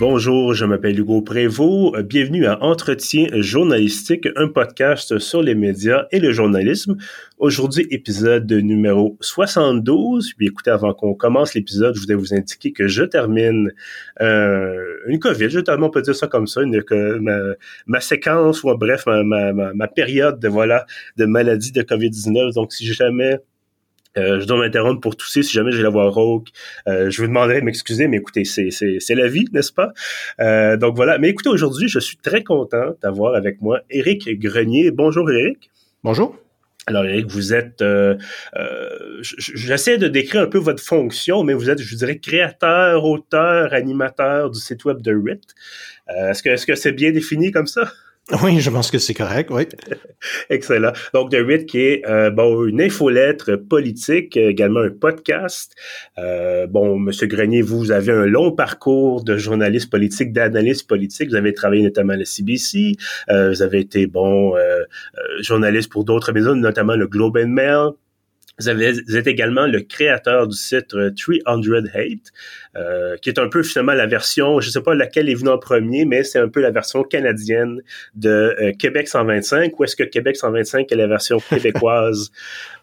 Bonjour, je m'appelle Hugo Prévost. Bienvenue à Entretien journalistique, un podcast sur les médias et le journalisme. Aujourd'hui, épisode numéro 72. Puis écoutez, avant qu'on commence l'épisode, je voudrais vous indiquer que je termine euh, une COVID, je on peut dire ça comme ça, ma, ma, séquence, ou bref, ma, ma, période de, voilà, de maladie de COVID-19. Donc, si jamais je dois m'interrompre pour tousser si jamais j'ai la voix rauque. Euh, je vous demanderai de m'excuser, mais écoutez, c'est la vie, n'est-ce pas? Euh, donc voilà. Mais écoutez, aujourd'hui, je suis très content d'avoir avec moi Éric Grenier. Bonjour Éric. Bonjour. Alors Éric, vous êtes, j'essaie de décrire un peu votre fonction, mais vous êtes, je dirais, créateur, auteur, animateur du site web de RIT. est-ce que est-ce que c'est bien défini comme ça? Oui, je pense que c'est correct, oui. Excellent. Donc, The qui est euh, bon une infolettre politique, également un podcast. Euh, bon, Monsieur Grenier, vous avez un long parcours de journaliste politique, d'analyste politique. Vous avez travaillé notamment à la CBC. Euh, vous avez été bon euh, journaliste pour d'autres maisons, notamment le Globe and Mail. Vous, avez, vous êtes également le créateur du site 300 Hate, euh, qui est un peu finalement la version, je sais pas laquelle est venue en premier, mais c'est un peu la version canadienne de euh, Québec 125, ou est-ce que Québec 125 est la version québécoise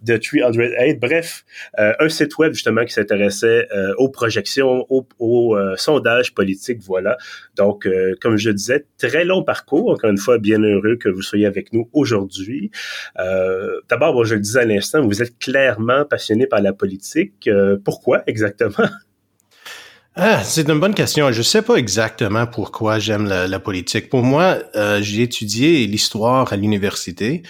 de 308. Bref, euh, un site web justement qui s'intéressait aux projections, aux, aux sondages politiques, voilà. Donc, comme je disais, très long parcours. Encore une fois, bien heureux que vous soyez avec nous aujourd'hui. D'abord, bon, je le disais à l'instant, vous êtes passionné par la politique. pourquoi exactement? Ah, c'est une bonne question. Je sais pas exactement pourquoi j'aime la, politique. Pour moi, euh, j'ai étudié l'histoire à l'université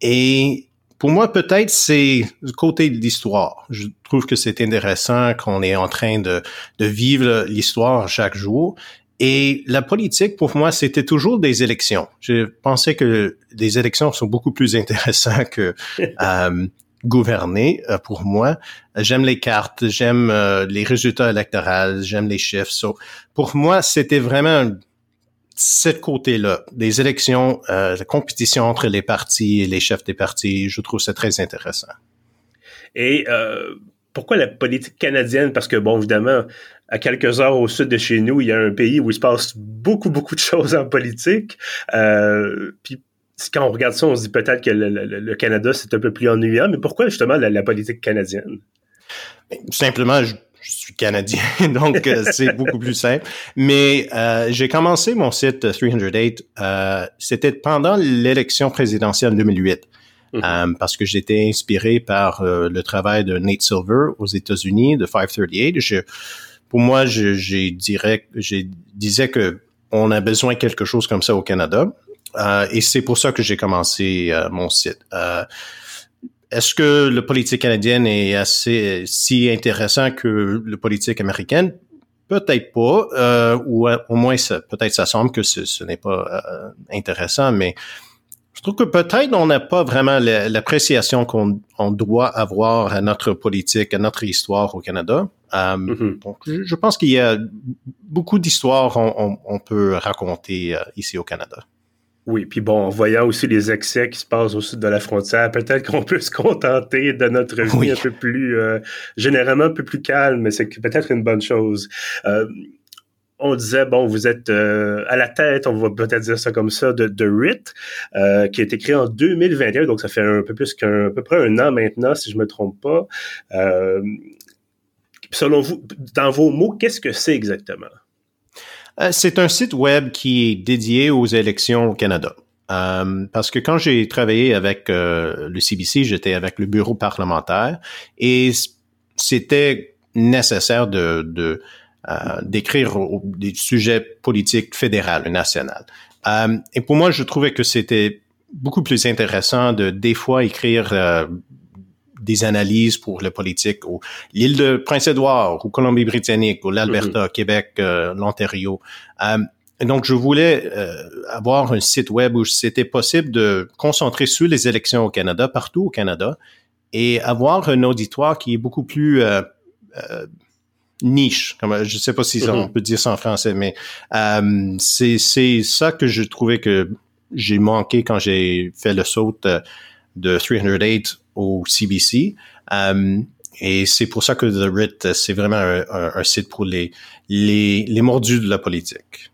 et pour moi, peut-être c'est le côté de l'histoire. Je trouve que c'est intéressant qu'on est en train de, de vivre l'histoire chaque jour. Et la politique, pour moi, c'était toujours des élections. Je pensais que les élections sont beaucoup plus intéressantes que euh, gouverner euh, pour moi. J'aime les cartes, j'aime euh, les résultats électoraux, j'aime les chiffres. pour moi, c'était vraiment ce côté-là, des élections, euh, la compétition entre les partis et les chefs des partis. Je trouve ça très intéressant. Et pourquoi la politique canadienne? Parce que, bon, évidemment, à quelques heures au sud de chez nous, il y a un pays où il se passe beaucoup, beaucoup de choses en politique. puis quand on regarde ça, on se dit peut-être que le, Canada, c'est un peu plus ennuyant, mais pourquoi justement la, politique canadienne? Simplement, je, suis canadien, donc euh, c'est beaucoup plus simple. Mais euh, j'ai commencé mon site 308, euh, c'était pendant l'élection présidentielle 2008. Mm-hmm. parce que j'étais inspiré par le travail de Nate Silver aux États-Unis de 538. Je, pour moi, je, dirais, je disais que on a besoin de quelque chose comme ça au Canada. Euh, et c'est pour ça que j'ai commencé euh, mon site. Euh, est-ce que le politique canadienne est assez si intéressant que le politique américaine? Peut-être pas, ou au moins peut-être ça semble que ce, n'est pas intéressant, mais je trouve que peut-être on n'a pas vraiment l'appréciation qu'on doit avoir à notre politique, à notre histoire au Canada. Mm-hmm. Donc, je, pense qu'il y a beaucoup d'histoires on, on, peut raconter ici au Canada. Oui, puis bon, en voyant aussi les excès qui se passent au sud de la frontière, peut-être qu'on peut se contenter de notre vie un peu plus, euh, généralement un peu plus calme, mais c'est peut-être une bonne chose. Euh, on disait, bon, vous êtes euh, à la tête, on va peut-être dire ça comme ça, de, de RIT, qui a été créé en 2021, donc ça fait un peu plus qu'un, à peu près un an maintenant, si je me trompe pas. selon vous, dans vos mots, qu'est-ce que c'est exactement? Euh, c'est un site web qui est dédié aux élections au Canada. Euh, parce que quand j'ai travaillé avec euh, le CBC, j'étais avec le bureau parlementaire et c'était nécessaire de, d'écrire des sujets politiques fédéraux, nationaux. et pour moi, je trouvais que c'était beaucoup plus intéressant de des fois écrire des analyses pour la politique ou l'île de Prince-Édouard ou Colombie-Britannique ou l'Alberta, mm-hmm. Québec, euh, l'Ontario. Euh, donc, je voulais euh, avoir un site web où c'était possible de concentrer sur les élections au Canada, partout au Canada, et avoir un auditoire qui est beaucoup plus niche, comme je sais pas si on mm-hmm. peut dire ça en français, mais c'est c'est ça que je trouvais que j'ai manqué quand j'ai fait le saut de 308 au CBC. Euh, et c'est pour ça que The Writ, c'est vraiment un, site pour les, les, les mordus de la politique.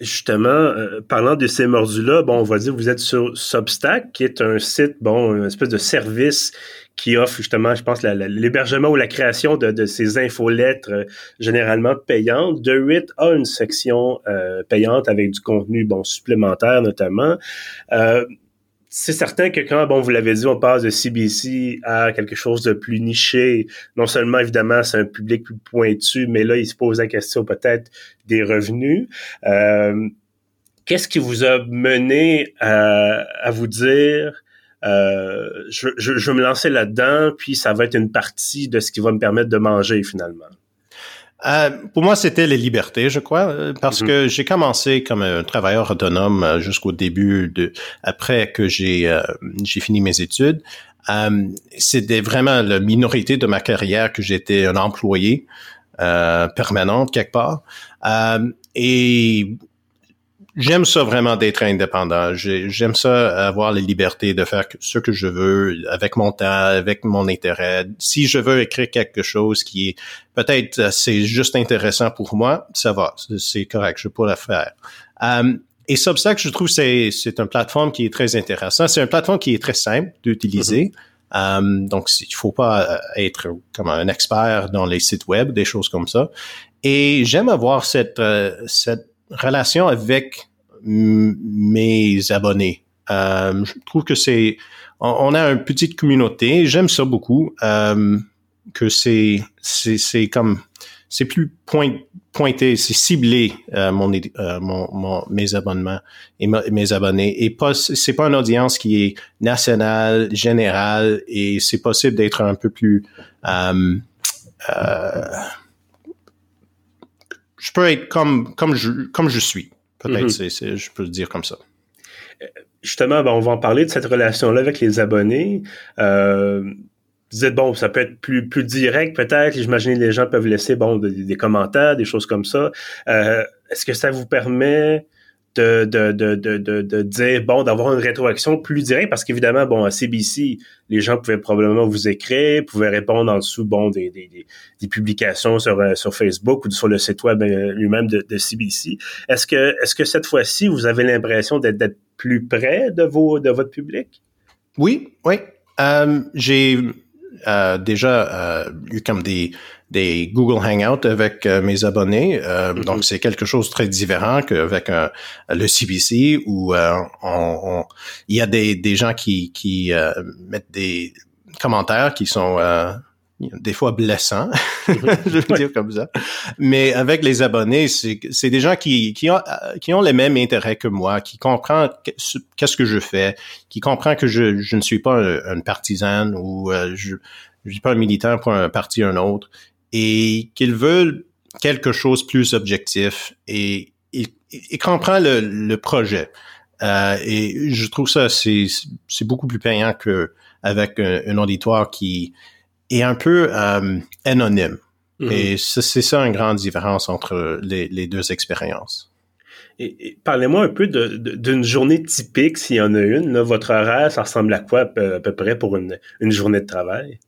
Justement, euh, parlant de ces mordus-là, bon, on va dire vous êtes sur Substack, qui est un site, bon, une espèce de service qui offre justement, je pense, l'hébergement ou la création de, ces infolettres euh, généralement payantes. The Writ a une section euh, payante avec du contenu, bon, supplémentaire notamment c'est certain que quand, bon, vous l'avez dit, on passe de CBC à quelque chose de plus niché, non seulement, évidemment, c'est un public plus pointu, mais là, il se pose la question peut-être des revenus. Euh, qu'est-ce qui vous a mené à, vous dire, euh, je, je, je, vais me lancer là-dedans, puis ça va être une partie de ce qui va me permettre de manger finalement? Euh, pour moi, c'était les libertés, je crois, euh, parce mhm. que j'ai commencé comme un travailleur autonome euh, jusqu'au début de, après que j'ai j'ai fini mes études. c'était vraiment la minorité de ma carrière que j'étais un employé permanent quelque part. et J'aime ça vraiment d'être indépendant. J'aime ça avoir la liberté de faire ce que je veux avec mon temps, avec mon intérêt. Si je veux écrire quelque chose qui est peut-être euh, c'est juste intéressant pour moi, ça va, c'est correct, je peux le faire. Um, et Substack, je trouve c'est c'est une plateforme qui est très intéressante. C'est une plateforme qui est très simple d'utiliser. Mm-hmm. um, donc, il faut pas euh, être comme un expert dans les sites web, des choses comme ça. Et j'aime avoir cette cette relation avec mes abonnés. Euh, je trouve que c'est, on, a une petite communauté. J'aime ça beaucoup. Euh, que c'est, c'est, c'est comme, c'est plus point, pointé, c'est ciblé euh, mon, euh, mon, mes abonnements et mes abonnés. Et pas, c'est pas une audience qui est nationale, générale, et c'est possible d'être un peu plus. Euh, euh, je peux être comme comme je comme je suis. Peut-être, mm-hmm. je peux le dire comme ça. Euh, justement, ben, on va en parler de cette relation-là avec les abonnés. Euh, vous dites, bon, ça peut être plus, plus direct peut-être. J'imagine que les gens peuvent laisser bon, des, commentaires, des choses comme ça. Euh, est-ce que ça vous permet de, de, de, de, de dire, bon, d'avoir une rétroaction plus directe, parce qu'évidemment, bon, à CBC, les gens pouvaient probablement vous écrire, pouvaient répondre en dessous, bon, des, des, publications sur, euh, sur Facebook ou sur le site web euh, lui-même de, CBC. Est-ce que, est-ce que cette fois-ci, vous avez l'impression d'être, plus près de vos, de votre public? Oui, oui. Euh, j'ai déjà eu comme des, des Google Hangouts avec euh, mes abonnés. Mm-hmm. Donc, c'est quelque chose de très différent qu'avec le CBC où on, il y a des, des gens qui, qui mettent des commentaires qui sont des fois blessants, mm-hmm. je veux dire comme ça. Mais avec les abonnés, c'est des gens qui, qui, ont, qui ont les mêmes intérêts que moi, qui comprennent qu'est-ce que je fais, qui comprennent que je, je ne suis pas un, partisane ou je je suis pas un militant pour un parti ou un autre, et qu'ils veulent quelque chose de plus objectif et, et, comprend le, le projet. Euh, et je trouve ça c'est beaucoup plus payant que avec un, auditoire qui est un peu euh, anonyme. Mm-hmm. Et c'est ça une grande différence entre les, les deux expériences. Et, parlez-moi un peu d'une journée typique, s'il y en a une. votre horaire, ça ressemble à quoi à peu, près pour une, journée de travail?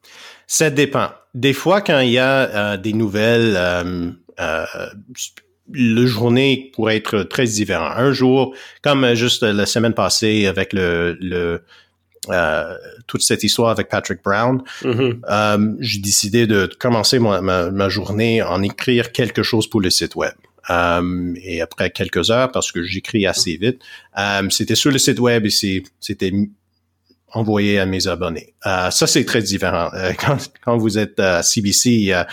Ça dépend. Des fois, quand il y a euh, des nouvelles, euh, euh, le journée pourrait être très différent. Un jour, comme juste la semaine passée avec le, le toute cette histoire avec Patrick Brown, mm-hmm. j'ai décidé de commencer ma, ma, journée en écrire quelque chose pour le site web. Euh, et après quelques heures, parce que j'écris assez vite, euh, c'était sur le site web et c'était envoyé à mes abonnés. Euh, ça, c'est très différent. Quand, vous êtes à CBC, il y a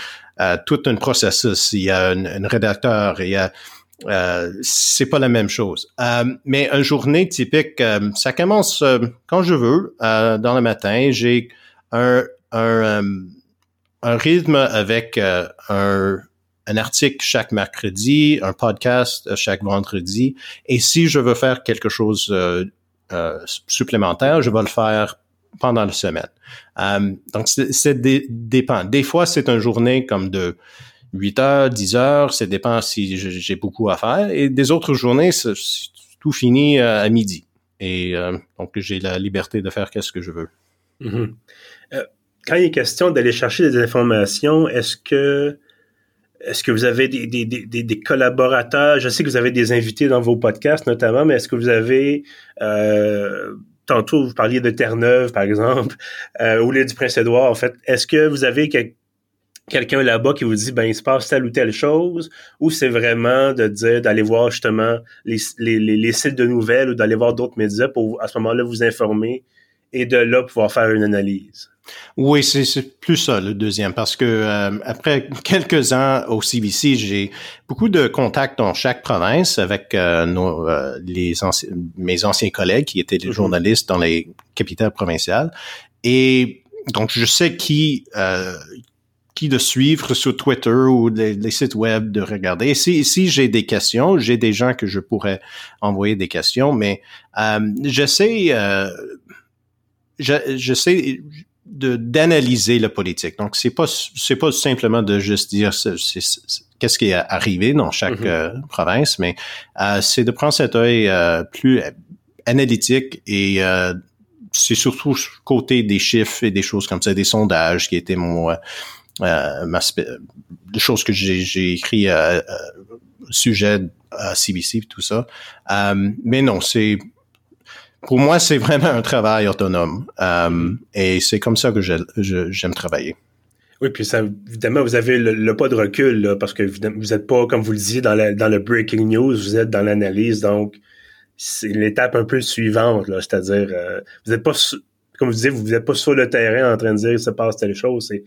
tout un processus, il y a un, rédacteur, il y a c'est pas la même chose. Mais une journée typique, ça commence quand je veux, dans le matin. J'ai un rythme avec un, un article chaque mercredi, un podcast euh, chaque vendredi. Et si je veux faire quelque chose euh, euh, supplémentaire, je vais le faire pendant la semaine. donc, c'est dépend. Des fois, c'est une journée comme de 8 heures, 10 heures, ça dépend si j'ai beaucoup à faire. Et des autres journées, tout fini à midi. Et donc, j'ai la liberté de faire qu'est-ce que je veux. Mm-hmm quand il est question d'aller chercher des informations, est-ce que est-ce que vous avez des, des, des, des, collaborateurs? Je sais que vous avez des invités dans vos podcasts notamment, mais est-ce que vous avez euh, tantôt vous parliez de Terre-Neuve, par exemple, euh, ou les du Prince-Édouard, en fait. Est-ce que vous avez quelqu'un là-bas qui vous dit ben il se passe telle ou telle chose ou c'est vraiment de dire d'aller voir justement les, les, les, sites de nouvelles ou d'aller voir d'autres médias pour à ce moment-là vous informer et de là pouvoir faire une analyse? Oui, c'est plus ça le deuxième parce que euh, après quelques ans au CBC, j'ai beaucoup de contacts dans chaque province avec euh, nos, euh, les mes anciens collègues qui étaient des mm-hmm. journalistes dans les capitales provinciales et donc je sais qui qui de suivre sur Twitter ou les, sites web de regarder. Si, si j'ai des questions, j'ai des gens que je pourrais envoyer des questions, mais j'essaie je, je sais d'analyser la politique. Donc c'est pas c'est pas simplement de juste dire qu'est-ce qui est arrivé dans chaque mm-hmm. euh, province, mais euh, c'est de prendre cet œil euh, plus analytique et c'est surtout côté des chiffres et des choses comme ça, des sondages qui étaient mon ma, des choses que j'ai écrit sujet à CBC et tout ça. mais non, c'est pour moi, c'est vraiment un travail autonome. Euh, et c'est comme ça que j'aime travailler. Oui, puis ça, évidemment, vous avez le, pas de recul, là, parce que vous n'êtes pas, comme vous le disiez, dans, dans le breaking news, vous êtes dans l'analyse, donc c'est l'étape un peu suivante, là, c'est-à-dire, euh, vous n'êtes pas, comme vous disiez, vous n'êtes pas sur le terrain en train de dire il se passe telle chose, c'est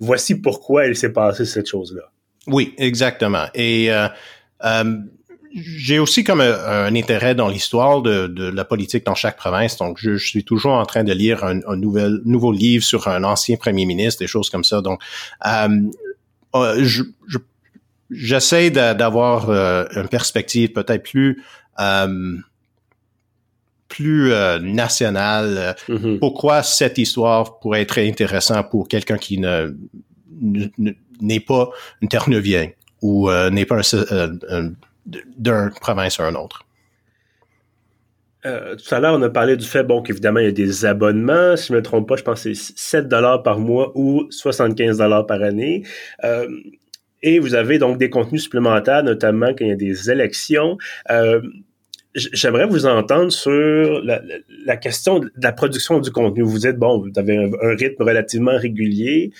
voici pourquoi il s'est passé cette chose-là. Oui, exactement. Et euh, euh j'ai aussi comme un, intérêt dans l'histoire de, de, la politique dans chaque province. Donc, je, suis toujours en train de lire un, un nouvel, nouveau livre sur un ancien premier ministre, des choses comme ça. Donc, euh, euh je, j'essaie d'avoir euh, une perspective peut-être plus euh, plus euh, nationale. Mm-hmm. Pourquoi cette histoire pourrait être intéressante pour quelqu'un qui ne n'est pas une Terre-Neuvienne ou n'est pas un, un d'une province à un autre. Euh, tout à l'heure, on a parlé du fait, bon, qu'évidemment, il y a des abonnements. Si je ne me trompe pas, je pense que c'est 7 dollars par mois ou 75 dollars par année. Euh, et vous avez donc des contenus supplémentaires, notamment quand il y a des élections. Euh, j'aimerais vous entendre sur la, question de la production du contenu. Vous dites, bon, vous avez un, rythme relativement régulier.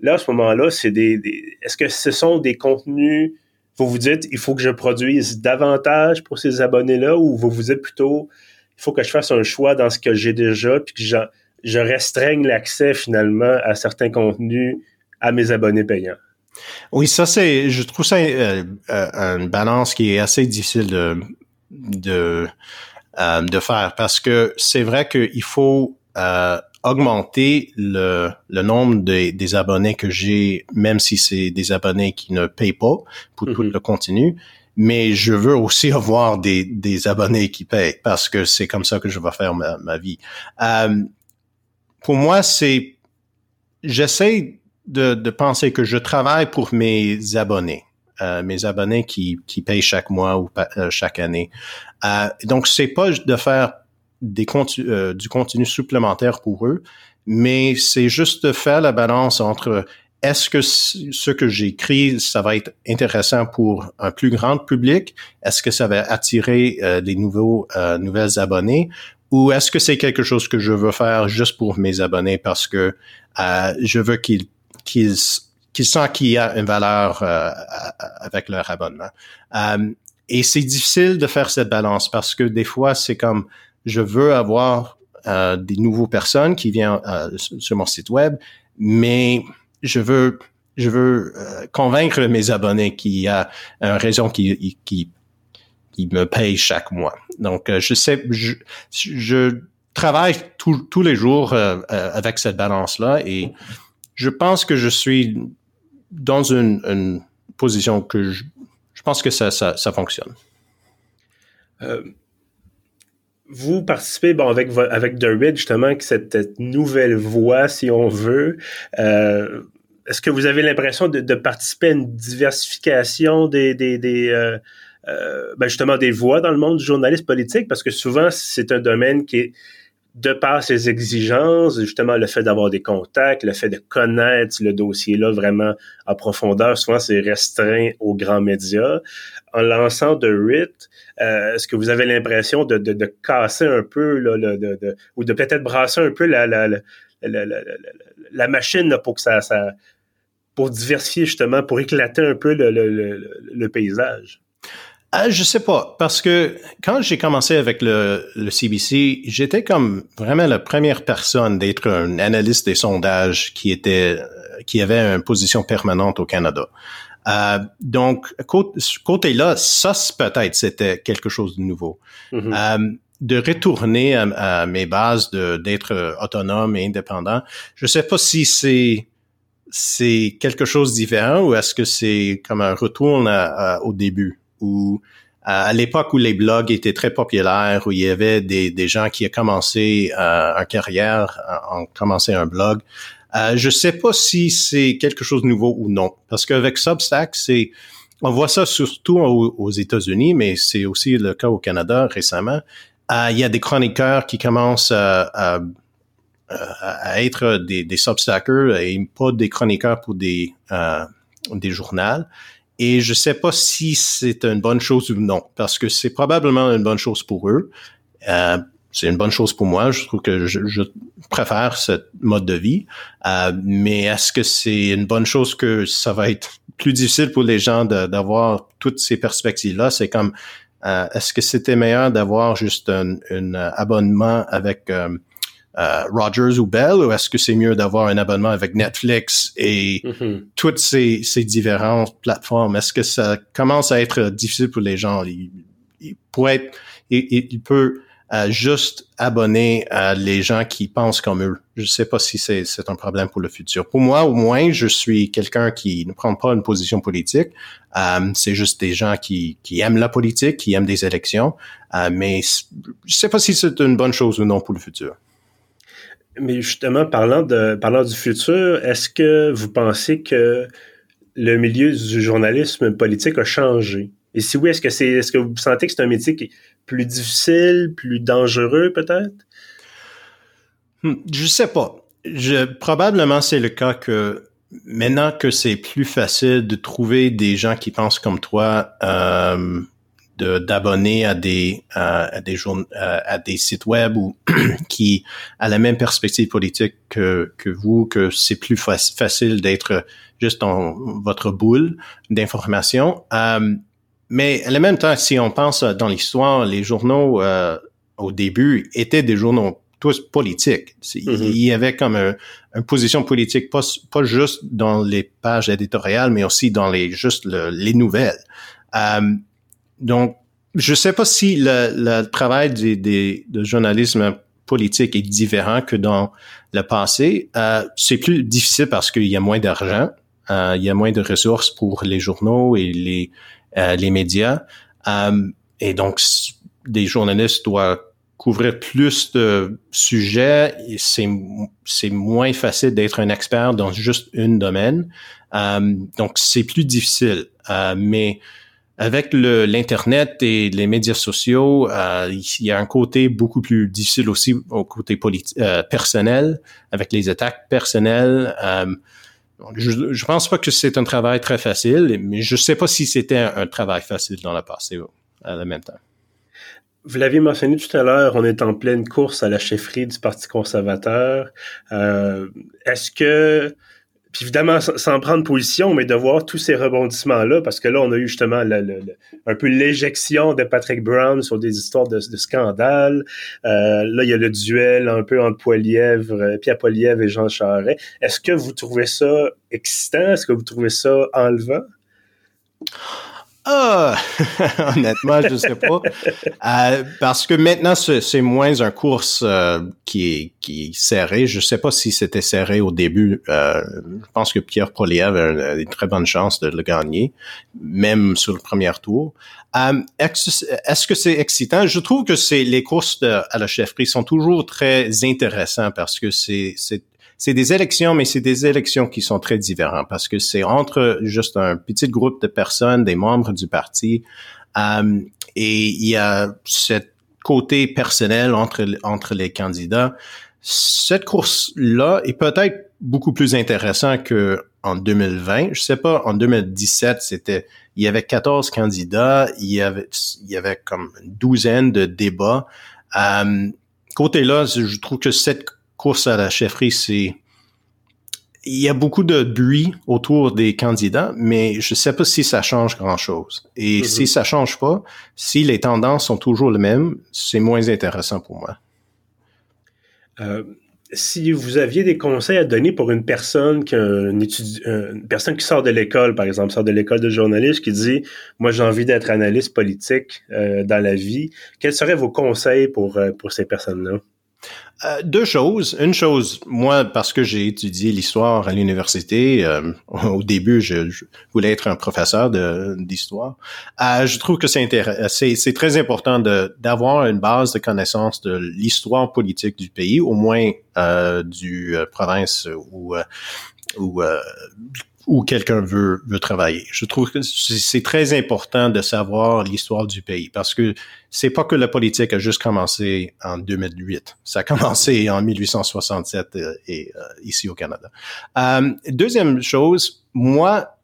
Là, à ce moment-là, c'est des est-ce que ce sont des contenus vous vous dites, il faut que je produise davantage pour ces abonnés-là, ou vous vous dites plutôt, il faut que je fasse un choix dans ce que j'ai déjà, puis que je, restreigne l'accès finalement à certains contenus à mes abonnés payants? Oui, ça c'est, je trouve ça euh, euh, une balance qui est assez difficile de de, euh, de faire parce que c'est vrai qu'il faut augmenter le, le nombre des abonnés que j'ai, même si c'est des abonnés qui ne payent pas pour tout mm-hmm. le contenu. Mais je veux aussi avoir des, des abonnés qui payent parce que c'est comme ça que je vais faire ma, ma vie. Euh, pour moi, c'est j'essaie de, de penser que je travaille pour mes abonnés. Euh, mes abonnés qui, qui payent chaque mois ou euh, chaque année. Euh, donc, c'est pas de faire euh, du contenu supplémentaire pour eux, mais c'est juste faire la balance entre est-ce que ce que j'écris, ça va être intéressant pour un plus grand public? Est-ce que ça va attirer euh, des nouveaux euh, nouvelles abonnés? Ou est-ce que c'est quelque chose que je veux faire juste pour mes abonnés parce que je veux qu'ils qu'ils qu'ils sentent qu'il y a une valeur avec leur abonnement? et c'est difficile de faire cette balance parce que des fois, c'est comme je veux avoir euh, des nouveaux personnes qui viennent euh, sur mon site web, mais je veux je veux euh, convaincre mes abonnés qu'il y a une raison qui, qui, qui me paye chaque mois. Donc, je sais, je, je travaille tous les jours avec cette balance-là et je pense que je suis dans une, une position que je, je pense que ça, ça, ça fonctionne. Vous participez bon avec avec Dermot justement que cette, nouvelle voie si on veut euh, est-ce que vous avez l'impression de, participer à une diversification des des, des euh, euh, ben justement des voix dans le monde du journalisme politique? Parce que souvent c'est un domaine qui est de par ses exigences, justement le fait d'avoir des contacts, le fait de connaître le dossier-là vraiment en profondeur, souvent c'est restreint aux grands médias. En lançant de RIT, euh, est-ce que vous avez l'impression de, de, de, casser un peu, là, de, de, ou de peut-être brasser un peu la, la, la, la, machine pour que ça, ça, pour diversifier justement, pour éclater un peu le, le, le paysage? Euh, je sais pas, parce que quand j'ai commencé avec le, le CBC, j'étais comme vraiment la première personne d'être un analyste des sondages qui était, qui avait une position permanente au Canada. Euh, donc, côté-là, ça peut-être c'était quelque chose de nouveau. Mm-hmm. euh, de retourner à, à mes bases d'être autonome et indépendant, je sais pas si c'est c'est quelque chose de différent ou est-ce que c'est comme un retour au début? Où à l'époque où les blogs étaient très populaires, où il y avait des, gens qui ont commencé euh, une carrière, ont commencé un blog, euh, je sais pas si c'est quelque chose de nouveau ou non, parce qu'avec Substack, c'est on voit ça surtout aux, États-Unis, mais c'est aussi le cas au Canada récemment. Euh, il y a des chroniqueurs qui commencent à, être des, des Substackers et pas des chroniqueurs pour des euh, des journaux. Et je sais pas si c'est une bonne chose ou non, parce que c'est probablement une bonne chose pour eux. Euh, c'est une bonne chose pour moi. Je trouve que je, je préfère ce mode de vie. Euh, mais est-ce que c'est une bonne chose que ça va être plus difficile pour les gens d'avoir toutes ces perspectives-là? C'est comme, euh, est-ce que c'était meilleur d'avoir juste un, un, abonnement avec euh, Rogers ou Bell ou est-ce que c'est mieux d'avoir un abonnement avec Netflix et mm-hmm. toutes ces, ces différentes plateformes? Est-ce que ça commence à être difficile pour les gens? Il, il pourrait être, il, il peut euh, juste abonner à les gens qui pensent comme eux. Je sais pas si c'est, c'est un problème pour le futur. Pour moi, au moins, je suis quelqu'un qui ne prend pas une position politique. Euh, c'est juste des gens qui, qui aiment la politique, qui aiment des élections. Mais je sais pas si c'est une bonne chose ou non pour le futur. Mais justement, parlant de parlant du futur, est-ce que vous pensez que le milieu du journalisme politique a changé? Et si oui, est-ce que c'est est-ce que vous sentez que c'est un métier qui est plus difficile, plus dangereux peut-être? Hmm, je sais pas. Je, probablement c'est le cas que maintenant que c'est plus facile de trouver des gens qui pensent comme toi, euh, d'abonner à des à, des à des sites web ou qui a la même perspective politique que que vous que c'est plus facile d'être juste dans votre boule d'information euh, mais en même temps si on pense dans l'histoire les journaux euh, au début étaient des journaux tous politiques. Mm-hmm. Il y avait comme un, une position politique, pas, pas juste dans les pages éditoriales, mais aussi dans les juste les nouvelles. Euh, donc, je sais pas si le, le travail des, des, de journalisme politique est différent que dans le passé. Euh, c'est plus difficile parce qu'il y a moins d'argent, euh, il y a moins de ressources pour les journaux et les, euh, médias. Et donc, des journalistes doivent couvrir plus de sujets. C'est, c'est moins facile d'être un expert dans juste une domaine. Donc, c'est plus difficile. mais avec l'internet et les médias sociaux, euh, il y a un côté beaucoup plus difficile aussi au côté euh, personnel, avec les attaques personnelles. Euh, je, je pense pas que c'est un travail très facile, mais je sais pas si c'était un, travail facile dans le passé à la même temps. Vous l'aviez mentionné tout à l'heure, on est en pleine course à la chefferie du Parti conservateur. Euh, Est-ce que puis évidemment, sans prendre position, mais de voir tous ces rebondissements-là, parce que là, on a eu justement un peu l'éjection de Patrick Brown sur des histoires de, de scandale. Euh, là, il y a le duel un peu entre Poilièvre, euh, Pierre Poilièvre et Jean Charest. Est-ce que vous trouvez ça excitant? Est-ce que vous trouvez ça enlevant? Ah, honnêtement, je sais pas. Euh, parce que maintenant, c'est moins un course euh, qui, est, qui serré. Je sais pas si c'était serré au début. Euh, je pense que Pierre Poliev a une, très bonne chance de le gagner, même sur le premier tour. Est-ce que c'est excitant? Je trouve que c'est les courses à la chefferie sont toujours très intéressants parce que c'est c'est des élections, mais c'est des élections qui sont très différentes parce que c'est entre juste un petit groupe de personnes, des membres du parti, euh, et il y a cette côté personnel entre, entre les candidats, cette course-là est peut-être beaucoup plus intéressant que en 2020. Je sais pas, en 2017, c'était, il y avait 14 candidats, il y avait, il y avait comme une douzaine de débats. Euh, côté là, je trouve que cette course à la chefferie, c'est, il y a beaucoup de bruit autour des candidats, mais je sais pas si ça change grand chose. Et mm-hmm. si ça change pas, si les tendances sont toujours les mêmes, c'est moins intéressant pour moi. Euh, si vous aviez des conseils à donner pour une personne qui une, personne qui sort de l'école, par exemple, sort de l'école de journaliste, qui dit moi j'ai envie d'être analyste politique euh, dans la vie, quels seraient vos conseils pour euh, pour ces personnes-là? Euh, deux choses. Une chose, moi, parce que j'ai étudié l'histoire à l'université, euh, au début, je, voulais être un professeur d'histoire. Euh, je trouve que c'est très important d'avoir une base de connaissance de l'histoire politique du pays, au moins du province ou ou où quelqu'un veut, veut travailler. Je trouve que c'est très important de savoir l'histoire du pays parce que c'est pas que la politique a juste commencé en 2008. Ça a commencé en 1867 euh, et, euh, ici au Canada. Euh, deuxième chose, moi,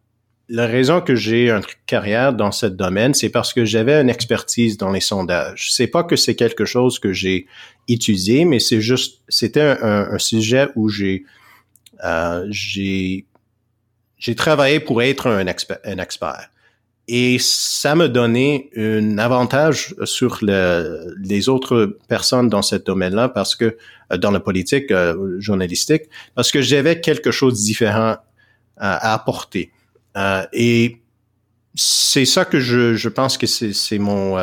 la raison que j'ai une carrière dans ce domaine, c'est parce que j'avais une expertise dans les sondages. C'est pas que c'est quelque chose que j'ai étudié, mais c'est juste, c'était un, un, sujet où j'ai euh, j'ai j'ai travaillé pour être un expert, un expert. Et ça me donnait un avantage sur le, les autres personnes dans ce domaine-là, parce que euh, dans la politique euh, journalistique, parce que j'avais quelque chose de différent à, apporter. Euh, et c'est ça que je, je pense que c'est mon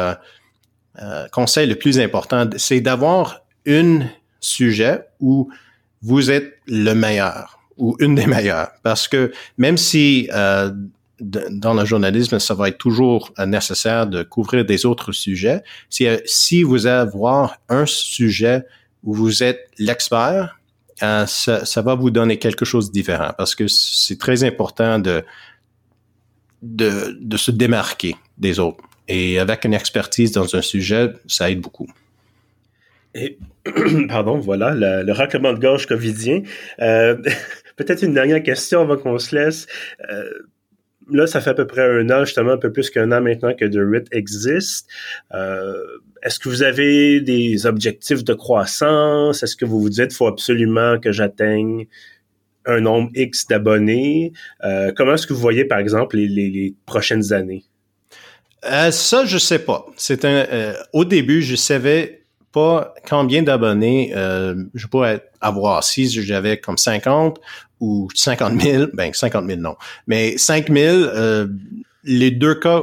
conseil le plus important, c'est d'avoir un sujet où vous êtes le meilleur ou une des meilleures. Parce que même si euh, dans le journalisme, ça va être toujours euh, nécessaire de couvrir des autres sujets, si, euh, si vous avoir un sujet où vous êtes l'expert, ça, ça, va vous donner quelque chose de différent parce que c'est très important de, de, de se démarquer des autres. Et avec une expertise dans un sujet, ça aide beaucoup. Et, pardon, voilà, le, le de gorge covidien. Euh, Peut-être une dernière question avant qu'on se laisse. Euh, là, ça fait à peu près un an, justement, un peu plus qu'un an maintenant que The RIT existe. Euh, est-ce que vous avez des objectifs de croissance? Est-ce que vous vous dites, faut absolument que j'atteigne un nombre X d'abonnés? Euh, comment est-ce que vous voyez, par exemple, les, les, prochaines années? ça, je sais pas. C'est un. au début, je savais pas combien d'abonnés je pourrais avoir. Si j'avais comme 50, ou 50 000, ben 50 000 non, mais 5 000, euh, les deux cas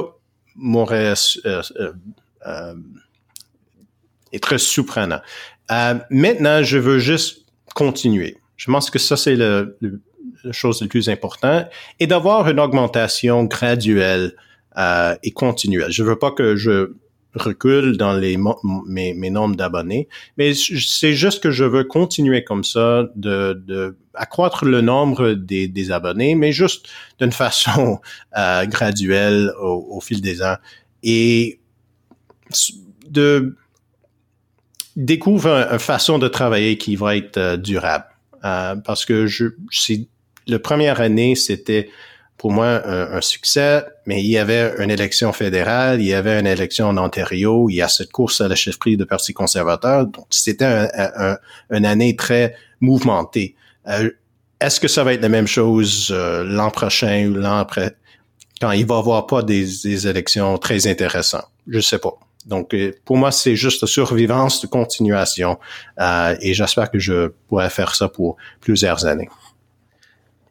m'auraient euh, euh, euh être surprenant. maintenant, je veux juste continuer. Je pense que ça, c'est la chose la plus importante, et d'avoir une augmentation graduelle et continuelle. Je veux pas que je recule dans les mes, mes nombres d'abonnés, mais c'est juste que je veux continuer comme ça, de, de accroître le nombre des, abonnés, mais juste d'une façon euh, graduelle au, fil des ans et de découvrir une façon de travailler qui va être euh, durable. Euh, parce que je, c'est, la première année, c'était pour moi un, succès, mais il y avait une élection fédérale, il y avait une élection en Ontario, il y a cette course à la chefferie du Parti conservateur, donc c'était un, une année très mouvementée. Euh, est-ce que ça va être la même chose euh, l'an prochain ou l'an après, quand il va y avoir pas des, des élections très intéressantes? Je sais pas. Donc, euh, pour moi, c'est juste survivance de continuation et j'espère que je pourrai faire ça pour plusieurs années.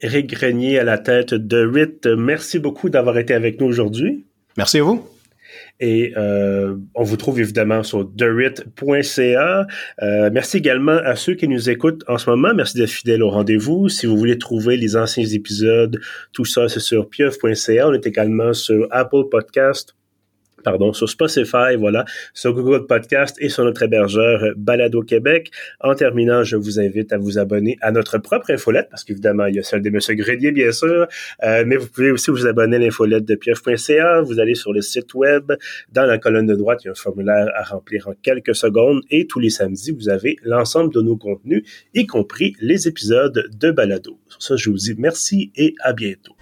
Éric Grenier à la tête de RIT. Merci beaucoup d'avoir été avec nous aujourd'hui. Merci à vous. Et euh, on vous trouve évidemment sur therit.ca. Euh, merci également à ceux qui nous écoutent en ce moment. Merci d'être fidèles au rendez-vous. Si vous voulez trouver les anciens épisodes, tout ça, c'est sur pieuf.ca. On est également sur Apple Podcast, pardon, sur Spotify, voilà, sur Google Podcast et sur notre hébergeur Balado Québec. En terminant, je vous invite à vous abonner à notre propre infolette, parce qu'évidemment, il y a celle de M. Grenier, bien sûr, euh, mais vous pouvez aussi vous abonner à l'infolette de pieuvre.ca. Vous allez sur le site web. Dans la colonne de droite, il y a un formulaire à remplir en quelques secondes et tous les samedis, vous avez l'ensemble de nos contenus, y compris les épisodes de Balado. Sur ça, je vous dis merci et à bientôt.